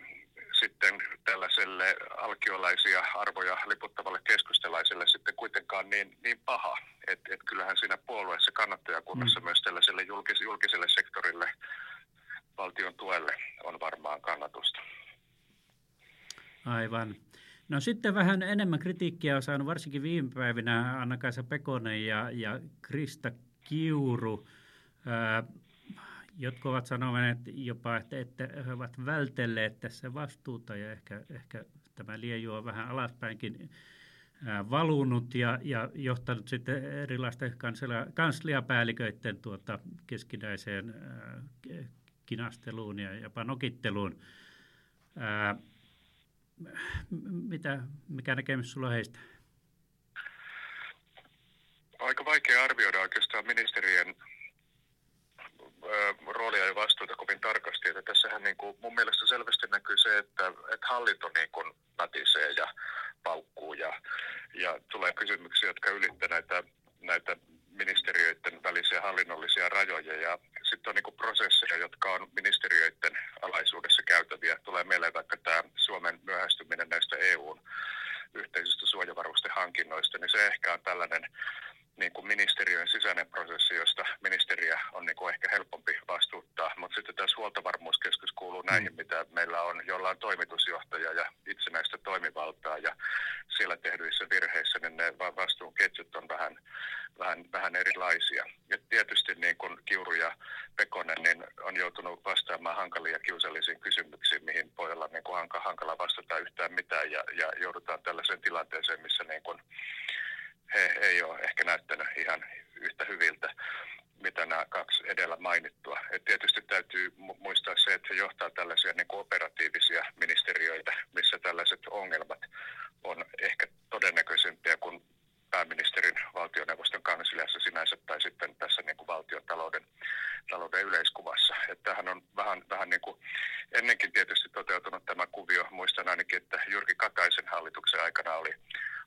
sitten tällaiselle alkiolaisia arvoja liputtavalle keskustelaiselle sitten kuitenkaan niin, niin paha. Että et kyllähän siinä puolueessa kannattajakunnassa mm. myös tällaiselle julkis, julkiselle sektorille valtion tuelle on varmaan kannatusta. Aivan. No sitten vähän enemmän kritiikkiä on saanut varsinkin viime päivinä Anna-Kaisa Pekonen ja, ja Krista Kiuru. Jotka ovat sanoneet jopa, että, että he ovat vältelleet tässä vastuuta ja ehkä, ehkä tämä lieju on vähän alaspäinkin valunut ja, ja johtanut sitten erilaisten kanslia, kansliapäälliköiden tuota keskinäiseen kinasteluun ja jopa nokitteluun. Ää, mitä, mikä näkemys sulla heistä? Aika vaikea arvioida oikeastaan ministerien roolia ja vastuuta kovin tarkasti. Että tässähän niin kuin, mun mielestä selvästi näkyy se, että, että hallinto niin kuin natisee ja paukkuu ja, ja tulee kysymyksiä, jotka ylittävät näitä, näitä ministeriöiden välisiä hallinnollisia rajoja ja sitten on niin prosesseja, jotka on ministeriöiden alaisuudessa käytäviä. Tulee mieleen vaikka tämä Suomen myöhästyminen näistä EUn yhteisistä suojavarusten hankinnoista, niin se ehkä on tällainen niin kuin ministeriön sisäinen prosessi, josta ministeriä on niin kuin ehkä helpompi vastuuttaa. Mutta sitten tässä huoltovarmuuskeskus kuuluu näihin, mm. mitä meillä on, jolla on toimitusjohtaja ja itsenäistä toimivaltaa. Ja siellä tehdyissä virheissä niin ne vastuunketjut on vähän, vähän, vähän erilaisia. Ja tietysti niin kuin Kiuru ja Pekonen niin on joutunut vastaamaan hankalia kiusallisiin kysymyksiin, mihin voi olla niin kuin hankala vastata yhtään mitään. Ja, ja joudutaan tällaiseen tilanteeseen, missä niin kuin he ei ole ehkä näyttänyt ihan yhtä hyviltä, mitä nämä kaksi edellä mainittua. Et tietysti täytyy muistaa se, että se johtaa tällaisia niin operatiivisia ministeriöitä, missä tällaiset ongelmat on ehkä todennäköisempiä kuin pääministerin valtioneuvoston kansliassa sinänsä tai sitten tässä niin kuin valtion talouden, talouden yleiskuvassa. Että tämähän on vähän, vähän niin kuin ennenkin tietysti toteutunut tämä kuvio. Muistan ainakin, että Jyrki Kataisen hallituksen aikana oli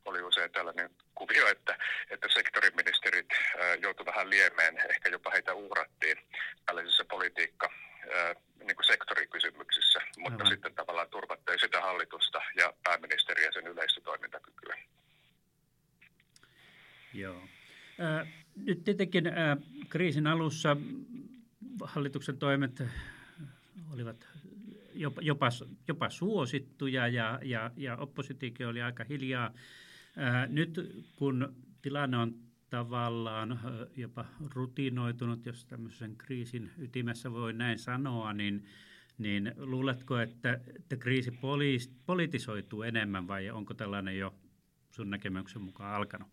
oli usein tällainen kuvio, että, että sektoriministerit joutuivat vähän liemeen, ehkä jopa heitä uhrattiin tällaisissa politiikka niin kuin sektorikysymyksissä, mutta mm-hmm. sitten tavallaan turvattiin sitä hallitusta ja pääministeriä sen yleistä toimintakykyä. Joo. Äh, nyt tietenkin äh, kriisin alussa hallituksen toimet olivat jopa, jopa, jopa suosittuja ja, ja, ja oppositiokin oli aika hiljaa Ää, nyt kun tilanne on tavallaan jopa rutinoitunut, jos tämmöisen kriisin ytimessä voi näin sanoa, niin, niin luuletko, että, että kriisi politisoituu enemmän vai onko tällainen jo sun näkemyksen mukaan alkanut?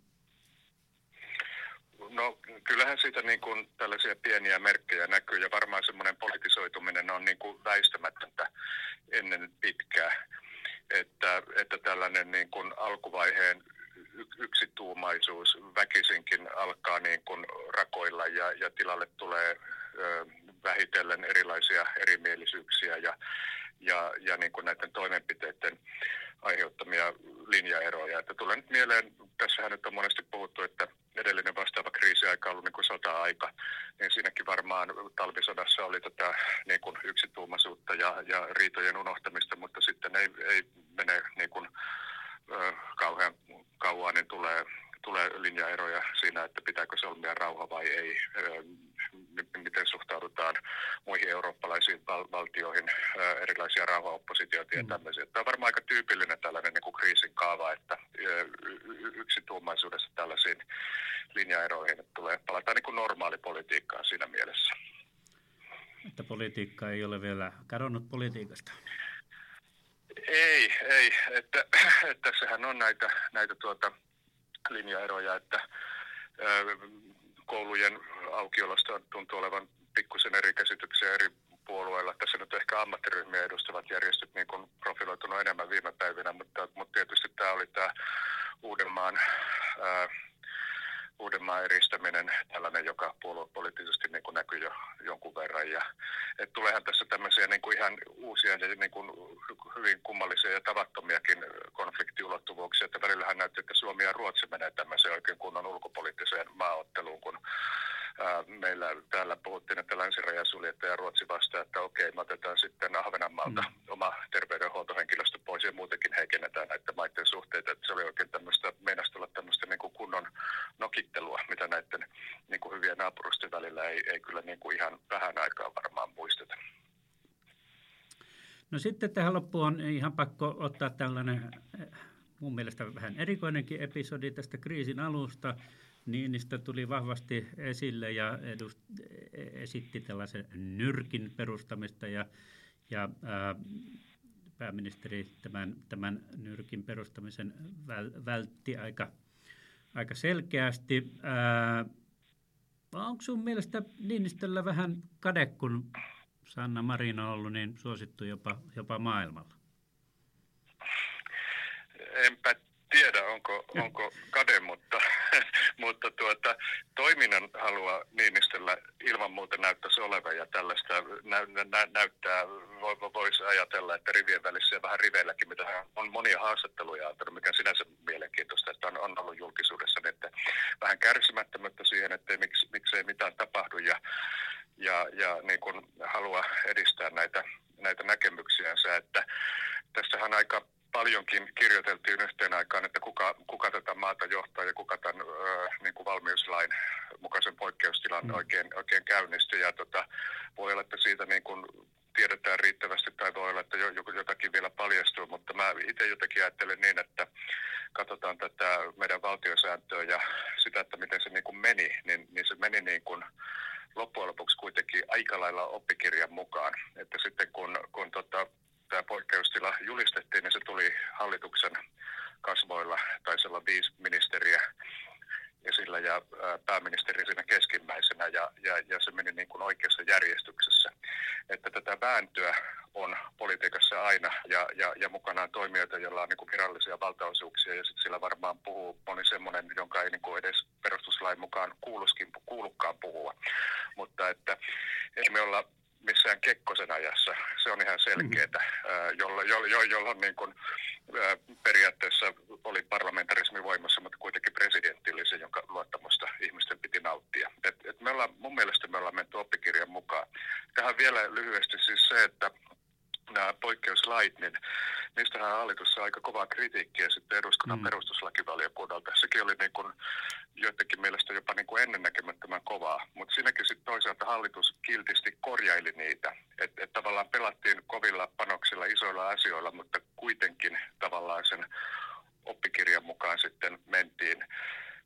No kyllähän siitä niin kuin tällaisia pieniä merkkejä näkyy ja varmaan semmoinen politisoituminen on niin kuin väistämätöntä ennen pitkää. Että, että tällainen niin kuin alkuvaiheen yksituumaisuus väkisinkin alkaa niin kuin rakoilla ja, ja tilalle tulee ö, vähitellen erilaisia erimielisyyksiä ja, ja, ja niin kuin näiden toimenpiteiden aiheuttamia linjaeroja. Että tulee nyt mieleen, tässähän nyt on monesti puhuttu, että edellinen vastaava kriisiaika on ollut niin kuin sota-aika, niin siinäkin varmaan talvisodassa oli tätä niin kuin yksituumaisuutta ja, ja riitojen unohtamista, mutta sitten ei, ei mene niin kuin, ö, kauhean kauan, niin tulee, tulee linjaeroja siinä, että pitääkö solmia rauha vai ei, miten suhtaudutaan muihin eurooppalaisiin val- valtioihin, erilaisia rauhaoppositioita ja mm. tämmöisiä. Tämä on varmaan aika tyypillinen tällainen niin kuin kriisin kaava, että yksituumaisuudessa tällaisiin linjaeroihin että tulee, palataan niin kuin normaalipolitiikkaan siinä mielessä. Että politiikka ei ole vielä kadonnut politiikasta. Ei, ei. Että, että tässähän on näitä, näitä tuota linjaeroja, että koulujen aukiolosta tuntuu olevan pikkusen eri käsityksiä eri puolueilla. Tässä nyt ehkä ammattiryhmiä edustavat järjestöt niin kuin profiloitunut enemmän viime päivinä, mutta, mutta tietysti tämä oli tämä Uudenmaan ää, Uudenmaan eristäminen, tällainen, joka puoluepoliittisesti niin kuin näkyy jo jonkun verran. Ja, et tuleehan tässä tämmöisiä niin kuin ihan uusia ja niin kuin hyvin kummallisia ja tavattomiakin konfliktiulottuvuuksia, että välillähän näytti, että Suomi ja Ruotsi menee tämmöiseen oikein kunnon ulkopoliittiseen maaotteluun, kun meillä täällä puhuttiin, että länsiraja suljettu ja Ruotsi vastaa, että okei, me otetaan sitten Ahvenanmaalta mm. oma terveydenhuoltohenkilöstö pois ja muutenkin heikennetään näiden maiden suhteita. Että se oli oikein tämmöistä, meinasi tulla tämmöistä niin nokittelua, mitä näiden niin kuin hyvien naapurusten välillä ei, ei kyllä niin kuin ihan vähän aikaa varmaan muisteta. No sitten tähän loppuun on ihan pakko ottaa tällainen mun mielestä vähän erikoinenkin episodi tästä kriisin alusta. Niinistä tuli vahvasti esille ja edust, esitti tällaisen nyrkin perustamista ja, ja ää, pääministeri tämän, tämän nyrkin perustamisen väl, vältti aika, aika selkeästi. Ää, onko sun mielestä Niinistöllä vähän kade, kun Sanna Marin on ollut niin suosittu jopa, jopa maailmalla? Enpä tiedä, onko, onko kade, mutta, mutta tuota, toiminnan halua Niinistöllä ilman muuta näyttäisi olevan ja tällaista nä, nä, näyttää, voisi ajatella, että rivien välissä ja vähän riveilläkin, mitä on monia haastatteluja antanut, mikä sinänsä mielenkiintoista, että on, on ollut julkisuudessa, niin että vähän kärsimättömyyttä siihen, että miksi, miksei mitään tapahdu ja, ja, ja niin kuin halua edistää näitä, näitä näkemyksiänsä, että tässähän aika paljonkin kirjoiteltiin yhteen aikaan, että kuka, kuka tätä maata johtaa ja kuka tämän ö, niin kuin valmiuslain mukaisen poikkeustilan mm. oikein, oikein käynnisti. Ja tota, voi olla, että siitä niin kuin tiedetään riittävästi tai voi olla, että jotakin vielä paljastuu, mutta mä itse jotenkin ajattelen korjaili niitä. Että et tavallaan pelattiin kovilla panoksilla isoilla asioilla, mutta kuitenkin tavallaan sen oppikirjan mukaan sitten mentiin,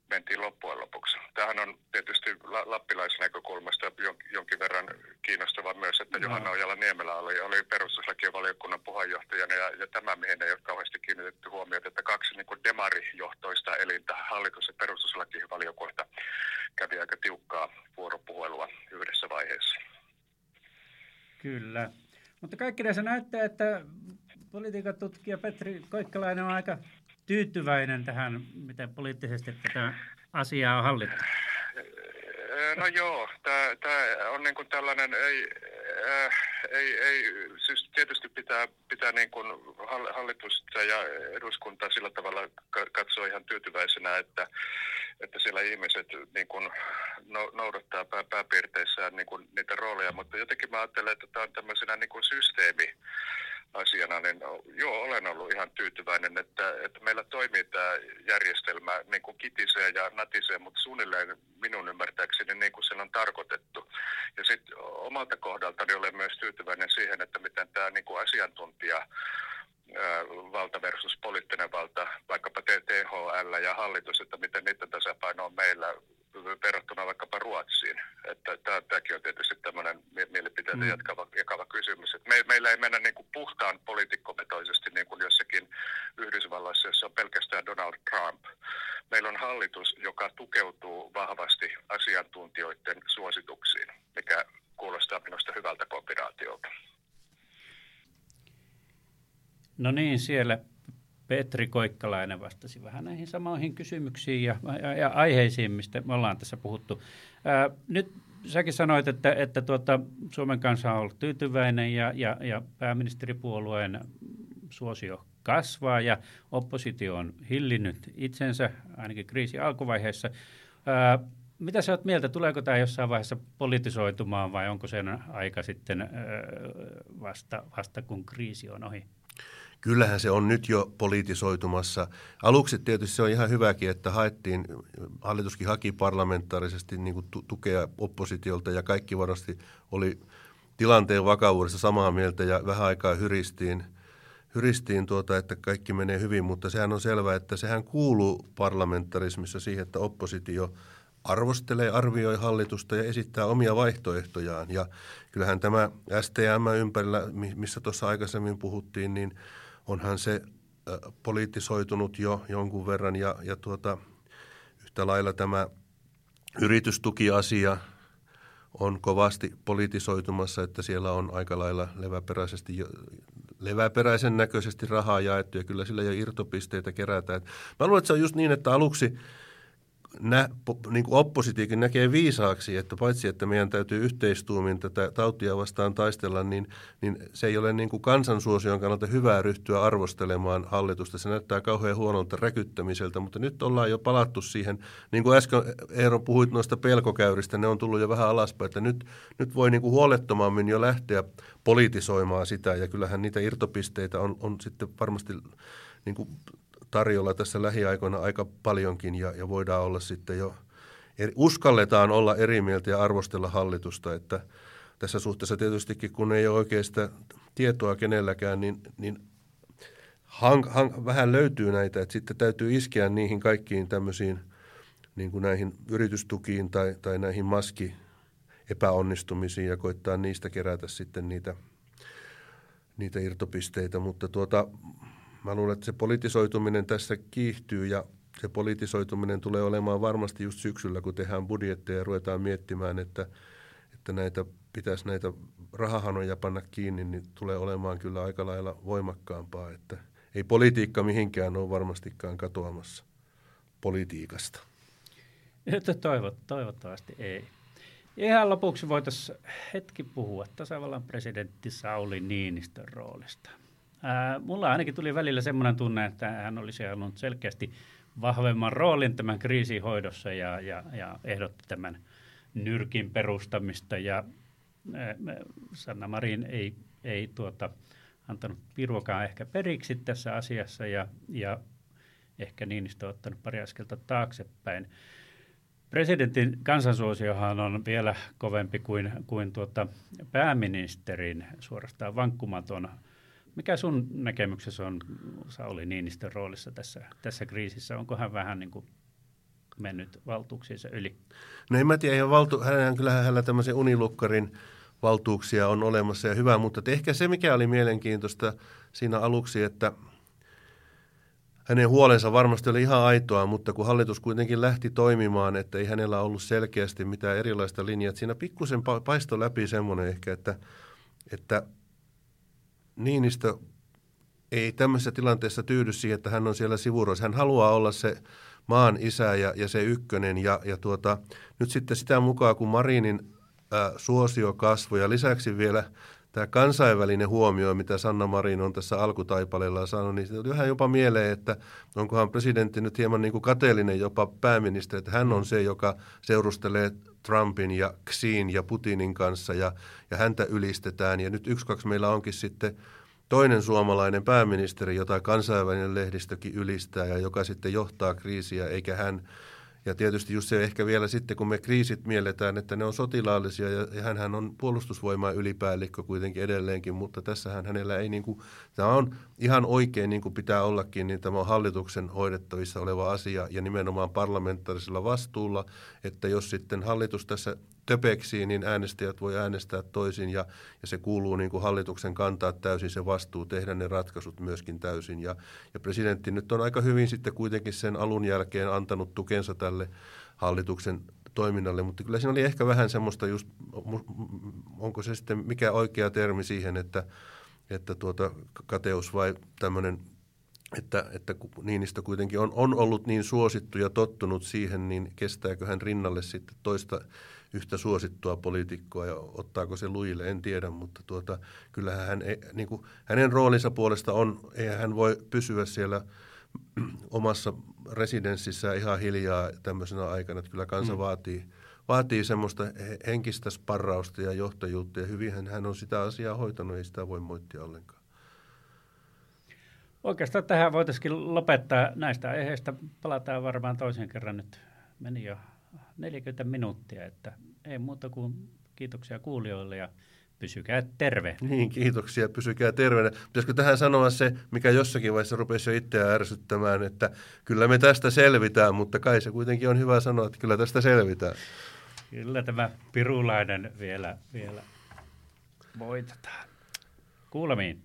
mentiin loppujen lopuksi. Tämähän on tietysti lappilaisnäkökulmasta jonkin verran kiinnostava myös, että no. Johanna Ojala-Niemelä oli, oli perustuslakivaliokunnan puheenjohtajana ja, ja tämä, mihin ei ole kauheasti kiinnitetty huomiota, että kaksi niin demarijohtoista elintä, hallitus- ja perustuslakivaliokunta, Kyllä. Mutta kaikki näissä näyttää, että politiikan tutkija Petri Koikkalainen on aika tyytyväinen tähän, miten poliittisesti tätä asiaa on hallittu. No joo, tämä on niin kuin tällainen, ei, äh, ei, ei, siis tietysti pitää, pitää niin kuin hallitusta ja eduskuntaa sillä tavalla katsoa ihan tyytyväisenä, että, että siellä ihmiset niin kuin noudattaa pää, pääpiirteissään niin kuin niitä rooleja, mutta jotenkin mä ajattelen, että tämä on tämmöisenä niin kuin systeemi, asiana, niin joo, olen ollut ihan tyytyväinen, että, että meillä toimii tämä järjestelmä niin kuin kitisee ja natisee, mutta suunnilleen minun ymmärtääkseni niin kuin sen on tarkoitettu. Ja sitten omalta kohdaltani olen myös tyytyväinen siihen, että miten tämä niin kuin asiantuntija valta versus poliittinen valta, hallitus, että miten niiden tasapaino on meillä verrattuna vaikkapa Ruotsiin. Että tämäkin on tietysti tämmöinen mielipiteitä mm. jakava, jakava kysymys. Että me, meillä ei mennä niin kuin puhtaan poliitikkometoisesti niin kuin jossakin Yhdysvalloissa, jossa on pelkästään Donald Trump. Meillä on hallitus, joka tukeutuu vahvasti asiantuntijoiden suosituksiin, mikä kuulostaa minusta hyvältä kombinaatiolta. No niin, siellä Petri Koikkalainen vastasi vähän näihin samoihin kysymyksiin ja, ja, ja aiheisiin, mistä me ollaan tässä puhuttu. Ää, nyt säkin sanoit, että, että tuota, Suomen kansa on ollut tyytyväinen ja, ja, ja pääministeripuolueen suosio kasvaa ja oppositio on hillinnyt itsensä ainakin kriisin alkuvaiheessa. Ää, mitä sä oot mieltä, tuleeko tämä jossain vaiheessa politisoitumaan vai onko sen aika sitten ää, vasta, vasta kun kriisi on ohi? Kyllähän se on nyt jo politisoitumassa. Aluksi tietysti se on ihan hyväkin, että haettiin, hallituskin haki parlamentaarisesti niin kuin tukea oppositiolta ja kaikki varmasti oli tilanteen vakavuudessa samaa mieltä ja vähän aikaa hyristiin, hyristiin tuota, että kaikki menee hyvin, mutta sehän on selvää, että sehän kuuluu parlamentarismissa siihen, että oppositio arvostelee, arvioi hallitusta ja esittää omia vaihtoehtojaan. Ja kyllähän tämä STM ympärillä, missä tuossa aikaisemmin puhuttiin, niin – onhan se poliittisoitunut jo jonkun verran ja, ja tuota, yhtä lailla tämä yritystukiasia on kovasti politisoitumassa, että siellä on aika lailla leväperäisesti, leväperäisen näköisesti rahaa jaettu ja kyllä sillä jo irtopisteitä kerätään. Mä luulen, että se on just niin, että aluksi – nä, niin kuin oppositiokin näkee viisaaksi, että paitsi että meidän täytyy yhteistuumin tätä tautia vastaan taistella, niin, niin se ei ole niin kuin kansansuosion kannalta hyvää ryhtyä arvostelemaan hallitusta. Se näyttää kauhean huonolta räkyttämiseltä, mutta nyt ollaan jo palattu siihen, niin kuin äsken Eero puhuit noista pelkokäyristä, ne on tullut jo vähän alaspäin, että nyt, nyt voi niin kuin huolettomammin jo lähteä politisoimaan sitä, ja kyllähän niitä irtopisteitä on, on sitten varmasti niin kuin tarjolla tässä lähiaikoina aika paljonkin ja, ja voidaan olla sitten jo, eri, uskalletaan olla eri mieltä ja arvostella hallitusta, että tässä suhteessa tietystikin, kun ei ole oikeasta tietoa kenelläkään, niin, niin hang, hang, vähän löytyy näitä, että sitten täytyy iskeä niihin kaikkiin tämmöisiin niin kuin näihin yritystukiin tai, tai näihin maski epäonnistumisiin ja koittaa niistä kerätä sitten niitä, niitä irtopisteitä, mutta tuota, Mä luulen, että se politisoituminen tässä kiihtyy ja se politisoituminen tulee olemaan varmasti just syksyllä, kun tehdään budjetteja ja ruvetaan miettimään, että, että näitä pitäisi näitä rahahanoja panna kiinni, niin tulee olemaan kyllä aika lailla voimakkaampaa, että ei politiikka mihinkään ole varmastikaan katoamassa politiikasta. Toivot, toivottavasti ei. Ihan lopuksi voitaisiin hetki puhua tasavallan presidentti Sauli Niinistön roolista. Mulla ainakin tuli välillä semmoinen tunne, että hän olisi halunnut selkeästi vahvemman roolin tämän kriisin hoidossa ja, ja, ja ehdotti tämän nyrkin perustamista. Ja Sanna Marin ei, ei tuota, antanut piruakaan ehkä periksi tässä asiassa ja, ja ehkä Niinistö on ottanut pari askelta taaksepäin. Presidentin kansansuosiohan on vielä kovempi kuin, kuin tuota pääministerin suorastaan vankkumaton mikä sun näkemyksessä on Sauli Niinistön roolissa tässä, tässä kriisissä? Onko hän vähän niin kuin mennyt valtuuksiinsa yli? No en mä tiedä, ihan valtu, hän, kyllähän hänellä tämmöisen unilukkarin valtuuksia on olemassa ja hyvä, mutta ehkä se, mikä oli mielenkiintoista siinä aluksi, että hänen huolensa varmasti oli ihan aitoa, mutta kun hallitus kuitenkin lähti toimimaan, että ei hänellä ollut selkeästi mitään erilaista linjaa, että siinä pikkusen paisto läpi semmoinen ehkä, että, että Niinistö ei tämmöisessä tilanteessa tyydy siihen, että hän on siellä sivuroissa. Hän haluaa olla se maan isä ja, ja se ykkönen. Ja, ja tuota, nyt sitten sitä mukaan, kun Marinin ää, suosio kasvoi ja lisäksi vielä tämä kansainvälinen huomio, mitä Sanna Marin on tässä alkutaipaleella saanut, niin se vähän jopa mieleen, että onkohan presidentti nyt hieman niin kuin kateellinen jopa pääministeri, että hän on se, joka seurustelee Trumpin ja Xiin ja Putinin kanssa ja, ja häntä ylistetään. Ja nyt yksi kaksi meillä onkin sitten toinen suomalainen pääministeri, jota kansainvälinen lehdistökin ylistää ja joka sitten johtaa kriisiä, eikä hän ja tietysti just se ehkä vielä sitten, kun me kriisit mielletään, että ne on sotilaallisia ja, ja hän on puolustusvoimaa ylipäällikkö kuitenkin edelleenkin, mutta tässähän hänellä ei niin kuin, tämä on ihan oikein niin kuin pitää ollakin, niin tämä on hallituksen hoidettavissa oleva asia ja nimenomaan parlamentaarisella vastuulla, että jos sitten hallitus tässä töpeksii, niin äänestäjät voi äänestää toisin ja, ja se kuuluu niin kuin hallituksen kantaa täysin se vastuu, tehdä ne ratkaisut myöskin täysin. Ja, ja presidentti nyt on aika hyvin sitten kuitenkin sen alun jälkeen antanut tukensa tälle hallituksen toiminnalle, mutta kyllä siinä oli ehkä vähän semmoista just, onko se sitten mikä oikea termi siihen, että, että tuota, kateus vai tämmöinen että, että Niinistö kuitenkin on, on ollut niin suosittu ja tottunut siihen, niin kestääkö hän rinnalle sitten toista yhtä suosittua poliitikkoa ja ottaako se lujille, en tiedä, mutta tuota, kyllähän hän, niin kuin, hänen roolinsa puolesta on, eihän hän voi pysyä siellä omassa residenssissä ihan hiljaa tämmöisenä aikana, että kyllä kansa mm. vaatii, vaatii semmoista henkistä sparrausta ja johtajuutta ja hyvin hän on sitä asiaa hoitanut, ei sitä voi moittia ollenkaan. Oikeastaan tähän voitaisiin lopettaa näistä aiheista. Palataan varmaan toisen kerran nyt. Meni jo 40 minuuttia, että ei muuta kuin kiitoksia kuulijoille ja pysykää terve. Niin, kiitoksia, pysykää terveenä. Pitäisikö tähän sanoa se, mikä jossakin vaiheessa rupesi jo itseään ärsyttämään, että kyllä me tästä selvitään, mutta kai se kuitenkin on hyvä sanoa, että kyllä tästä selvitään. Kyllä tämä pirulainen vielä, vielä voitetaan. Kuulemiin.